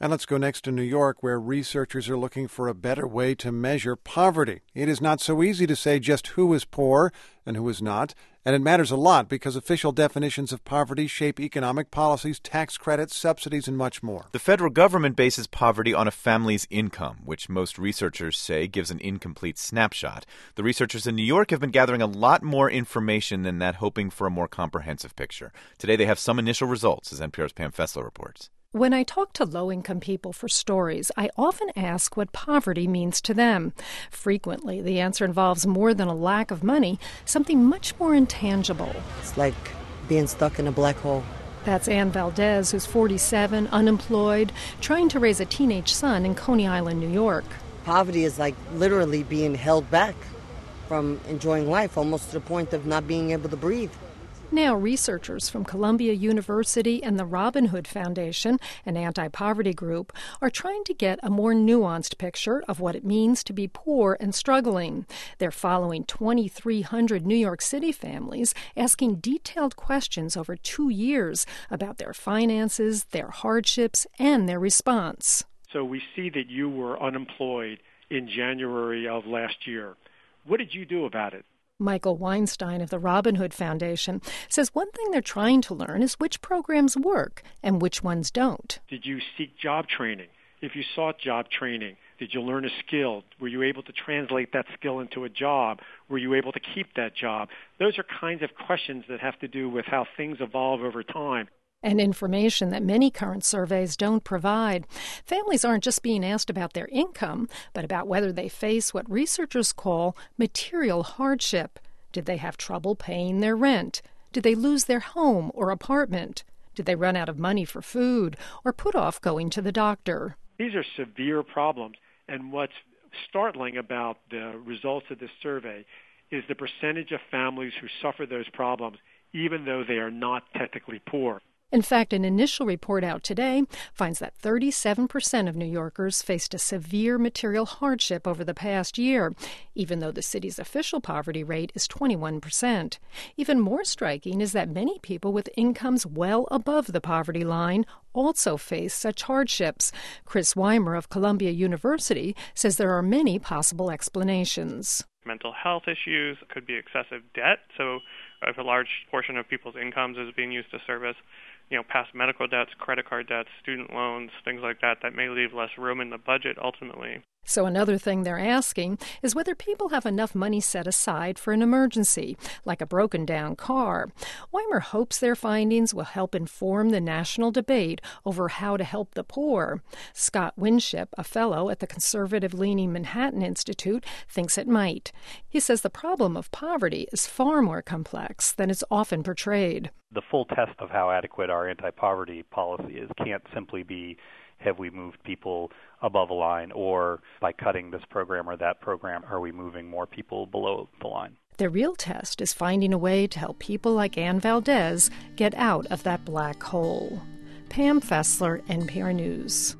And let's go next to New York, where researchers are looking for a better way to measure poverty. It is not so easy to say just who is poor and who is not, and it matters a lot because official definitions of poverty shape economic policies, tax credits, subsidies, and much more. The federal government bases poverty on a family's income, which most researchers say gives an incomplete snapshot. The researchers in New York have been gathering a lot more information than that, hoping for a more comprehensive picture. Today they have some initial results, as NPR's Pam Fessler reports. When I talk to low income people for stories, I often ask what poverty means to them. Frequently, the answer involves more than a lack of money, something much more intangible. It's like being stuck in a black hole. That's Ann Valdez, who's 47, unemployed, trying to raise a teenage son in Coney Island, New York. Poverty is like literally being held back from enjoying life, almost to the point of not being able to breathe. Now, researchers from Columbia University and the Robin Hood Foundation, an anti poverty group, are trying to get a more nuanced picture of what it means to be poor and struggling. They're following 2,300 New York City families, asking detailed questions over two years about their finances, their hardships, and their response. So we see that you were unemployed in January of last year. What did you do about it? Michael Weinstein of the Robin Hood Foundation says one thing they're trying to learn is which programs work and which ones don't. Did you seek job training? If you sought job training, did you learn a skill? Were you able to translate that skill into a job? Were you able to keep that job? Those are kinds of questions that have to do with how things evolve over time and information that many current surveys don't provide. Families aren't just being asked about their income, but about whether they face what researchers call material hardship. Did they have trouble paying their rent? Did they lose their home or apartment? Did they run out of money for food or put off going to the doctor? These are severe problems, and what's startling about the results of this survey is the percentage of families who suffer those problems even though they are not technically poor. In fact, an initial report out today finds that 37% of New Yorkers faced a severe material hardship over the past year, even though the city's official poverty rate is 21%. Even more striking is that many people with incomes well above the poverty line also face such hardships. Chris Wimer of Columbia University says there are many possible explanations. Mental health issues could be excessive debt. So, if a large portion of people's incomes is being used to service you know, past medical debts, credit card debts, student loans, things like that, that may leave less room in the budget ultimately. So, another thing they're asking is whether people have enough money set aside for an emergency, like a broken down car. Wimer hopes their findings will help inform the national debate over how to help the poor. Scott Winship, a fellow at the conservative leaning Manhattan Institute, thinks it might. He says the problem of poverty is far more complex than it's often portrayed. The full test of how adequate our anti poverty policy is can't simply be have we moved people above a line or by cutting this program or that program are we moving more people below the line the real test is finding a way to help people like Ann Valdez get out of that black hole. Pam Fessler, NPR News.